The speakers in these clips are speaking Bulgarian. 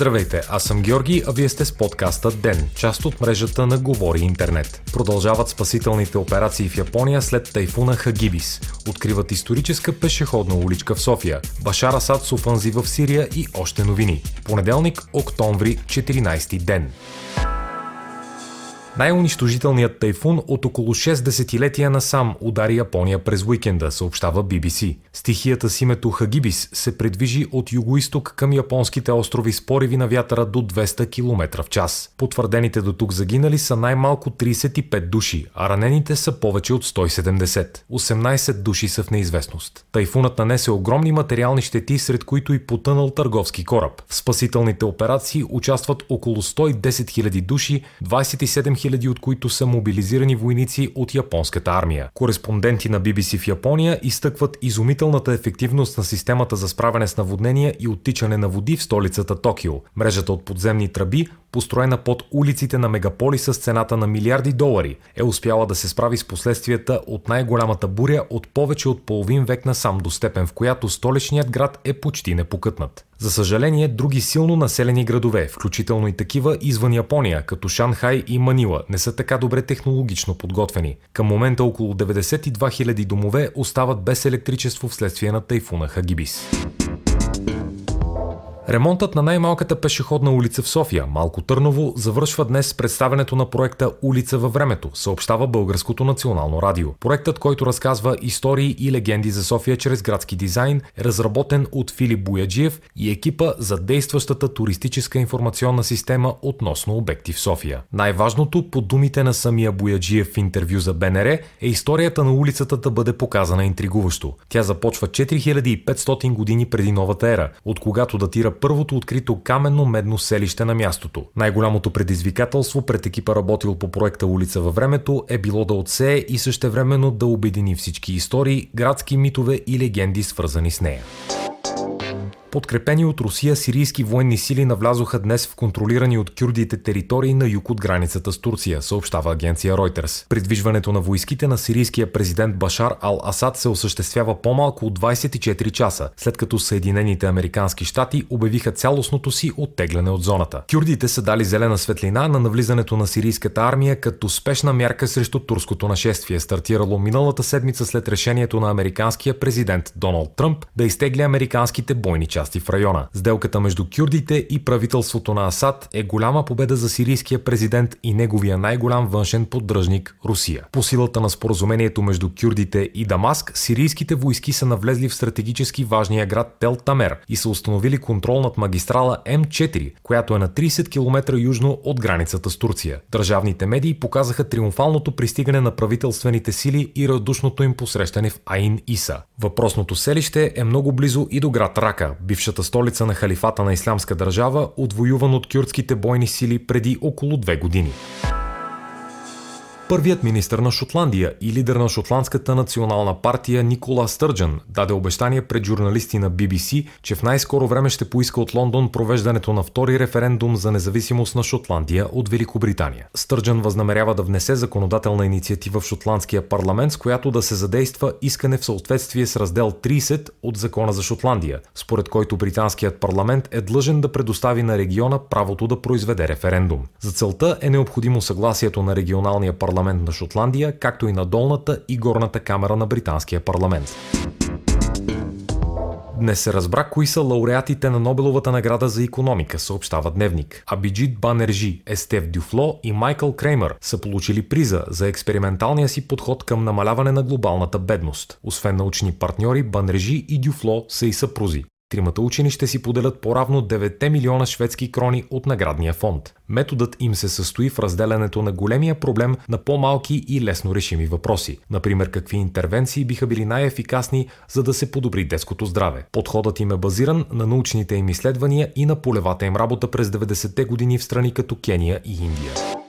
Здравейте, аз съм Георги, а вие сте с подкаста ДЕН, част от мрежата на Говори Интернет. Продължават спасителните операции в Япония след тайфуна Хагибис. Откриват историческа пешеходна уличка в София. Башар Асад с офанзива в Сирия и още новини. Понеделник, октомври, 14 ден. Най-унищожителният тайфун от около 6 десетилетия насам удари Япония през уикенда, съобщава BBC. Стихията с името Хагибис се предвижи от югоисток към японските острови с пориви на вятъра до 200 км в час. Потвърдените до тук загинали са най-малко 35 души, а ранените са повече от 170. 18 души са в неизвестност. Тайфунът нанесе огромни материални щети, сред които и потънал търговски кораб. В спасителните операции участват около 110 000 души, 27 000 от които са мобилизирани войници от японската армия. Кореспонденти на BBC в Япония изтъкват изумителната ефективност на системата за справяне с наводнения и оттичане на води в столицата Токио. Мрежата от подземни тръби построена под улиците на мегаполиса с цената на милиарди долари, е успяла да се справи с последствията от най-голямата буря от повече от половин век насам до степен, в която столичният град е почти непокътнат. За съжаление, други силно населени градове, включително и такива извън Япония, като Шанхай и Манила, не са така добре технологично подготвени. Към момента около 92 000 домове остават без електричество вследствие на тайфуна Хагибис. Ремонтът на най-малката пешеходна улица в София, Малко Търново, завършва днес с представенето на проекта Улица във времето, съобщава Българското национално радио. Проектът, който разказва истории и легенди за София чрез градски дизайн, е разработен от Филип Бояджиев и екипа за действащата туристическа информационна система относно обекти в София. Най-важното, по думите на самия Бояджиев в интервю за БНР, е историята на улицата да бъде показана интригуващо. Тя започва 4500 години преди новата ера, от когато датира първото открито каменно медно селище на мястото. Най-голямото предизвикателство пред екипа работил по проекта Улица във времето е било да отсее и същевременно да обедини всички истории, градски митове и легенди свързани с нея. Подкрепени от Русия, сирийски военни сили навлязоха днес в контролирани от кюрдите територии на юг от границата с Турция, съобщава агенция Reuters. Придвижването на войските на сирийския президент Башар Ал-Асад се осъществява по-малко от 24 часа, след като Съединените американски щати обявиха цялостното си оттегляне от зоната. Кюрдите са дали зелена светлина на навлизането на сирийската армия като спешна мярка срещу турското нашествие, стартирало миналата седмица след решението на американския президент Доналд Тръмп да изтегли американските бойни части части в района. Сделката между кюрдите и правителството на Асад е голяма победа за сирийския президент и неговия най-голям външен поддръжник Русия. По силата на споразумението между кюрдите и Дамаск, сирийските войски са навлезли в стратегически важния град Тел Тамер и са установили контрол над магистрала М4, която е на 30 км южно от границата с Турция. Държавните медии показаха триумфалното пристигане на правителствените сили и радушното им посрещане в Аин Иса. Въпросното селище е много близо и до град Рака, бившата столица на халифата на Ислямска държава, отвоюван от кюрдските бойни сили преди около две години. Първият министр на Шотландия и лидер на шотландската национална партия Никола Стърджан даде обещание пред журналисти на BBC, че в най-скоро време ще поиска от Лондон провеждането на втори референдум за независимост на Шотландия от Великобритания. Стърджан възнамерява да внесе законодателна инициатива в шотландския парламент, с която да се задейства искане в съответствие с раздел 30 от Закона за Шотландия, според който британският парламент е длъжен да предостави на региона правото да произведе референдум. За целта е необходимо съгласието на регионалния парламент парламент на Шотландия, както и на долната и горната камера на британския парламент. Днес се разбра кои са лауреатите на Нобеловата награда за економика, съобщава Дневник. Абиджит Банержи, Естев Дюфло и Майкъл Креймър са получили приза за експерименталния си подход към намаляване на глобалната бедност. Освен научни партньори, Банержи и Дюфло са и съпрузи. Тримата учени ще си поделят по-равно 9 милиона шведски крони от наградния фонд. Методът им се състои в разделянето на големия проблем на по-малки и лесно решими въпроси. Например, какви интервенции биха били най-ефикасни, за да се подобри детското здраве. Подходът им е базиран на научните им изследвания и на полевата им работа през 90-те години в страни като Кения и Индия.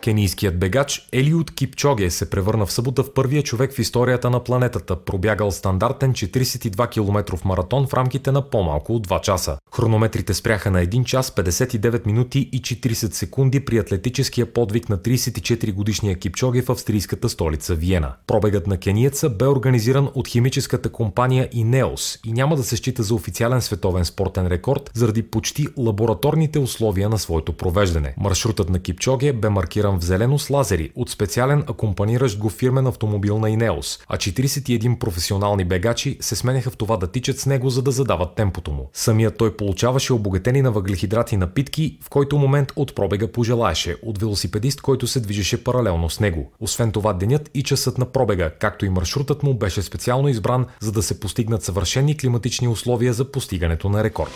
Кенийският бегач Елиот Кипчоге се превърна в събота в първия човек в историята на планетата, пробягал стандартен 42 км маратон в рамките на по-малко от 2 часа. Хронометрите спряха на 1 час 59 минути и 40 секунди при атлетическия подвиг на 34 годишния Кипчоге в австрийската столица Виена. Пробегът на кениеца бе организиран от химическата компания Инеос и няма да се счита за официален световен спортен рекорд заради почти лабораторните условия на своето провеждане. Маршрутът на Кипчоге бе маркиран в зелено с лазери от специален акомпаниращ го фирмен автомобил на Инеос, а 41 професионални бегачи се сменяха в това да тичат с него, за да задават темпото му. Самият той получаваше обогатени на въглехидрати напитки, в който момент от пробега пожелаеше от велосипедист, който се движеше паралелно с него. Освен това, денят и часът на пробега, както и маршрутът му беше специално избран, за да се постигнат съвършени климатични условия за постигането на рекорд.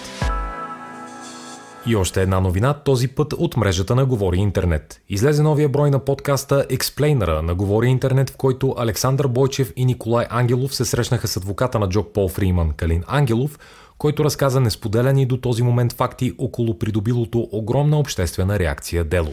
И още една новина, този път от мрежата на Говори Интернет. Излезе новия брой на подкаста Explainer на Говори Интернет, в който Александър Бойчев и Николай Ангелов се срещнаха с адвоката на Джок Пол Фриман, Калин Ангелов, който разказа несподелени до този момент факти около придобилото огромна обществена реакция дело.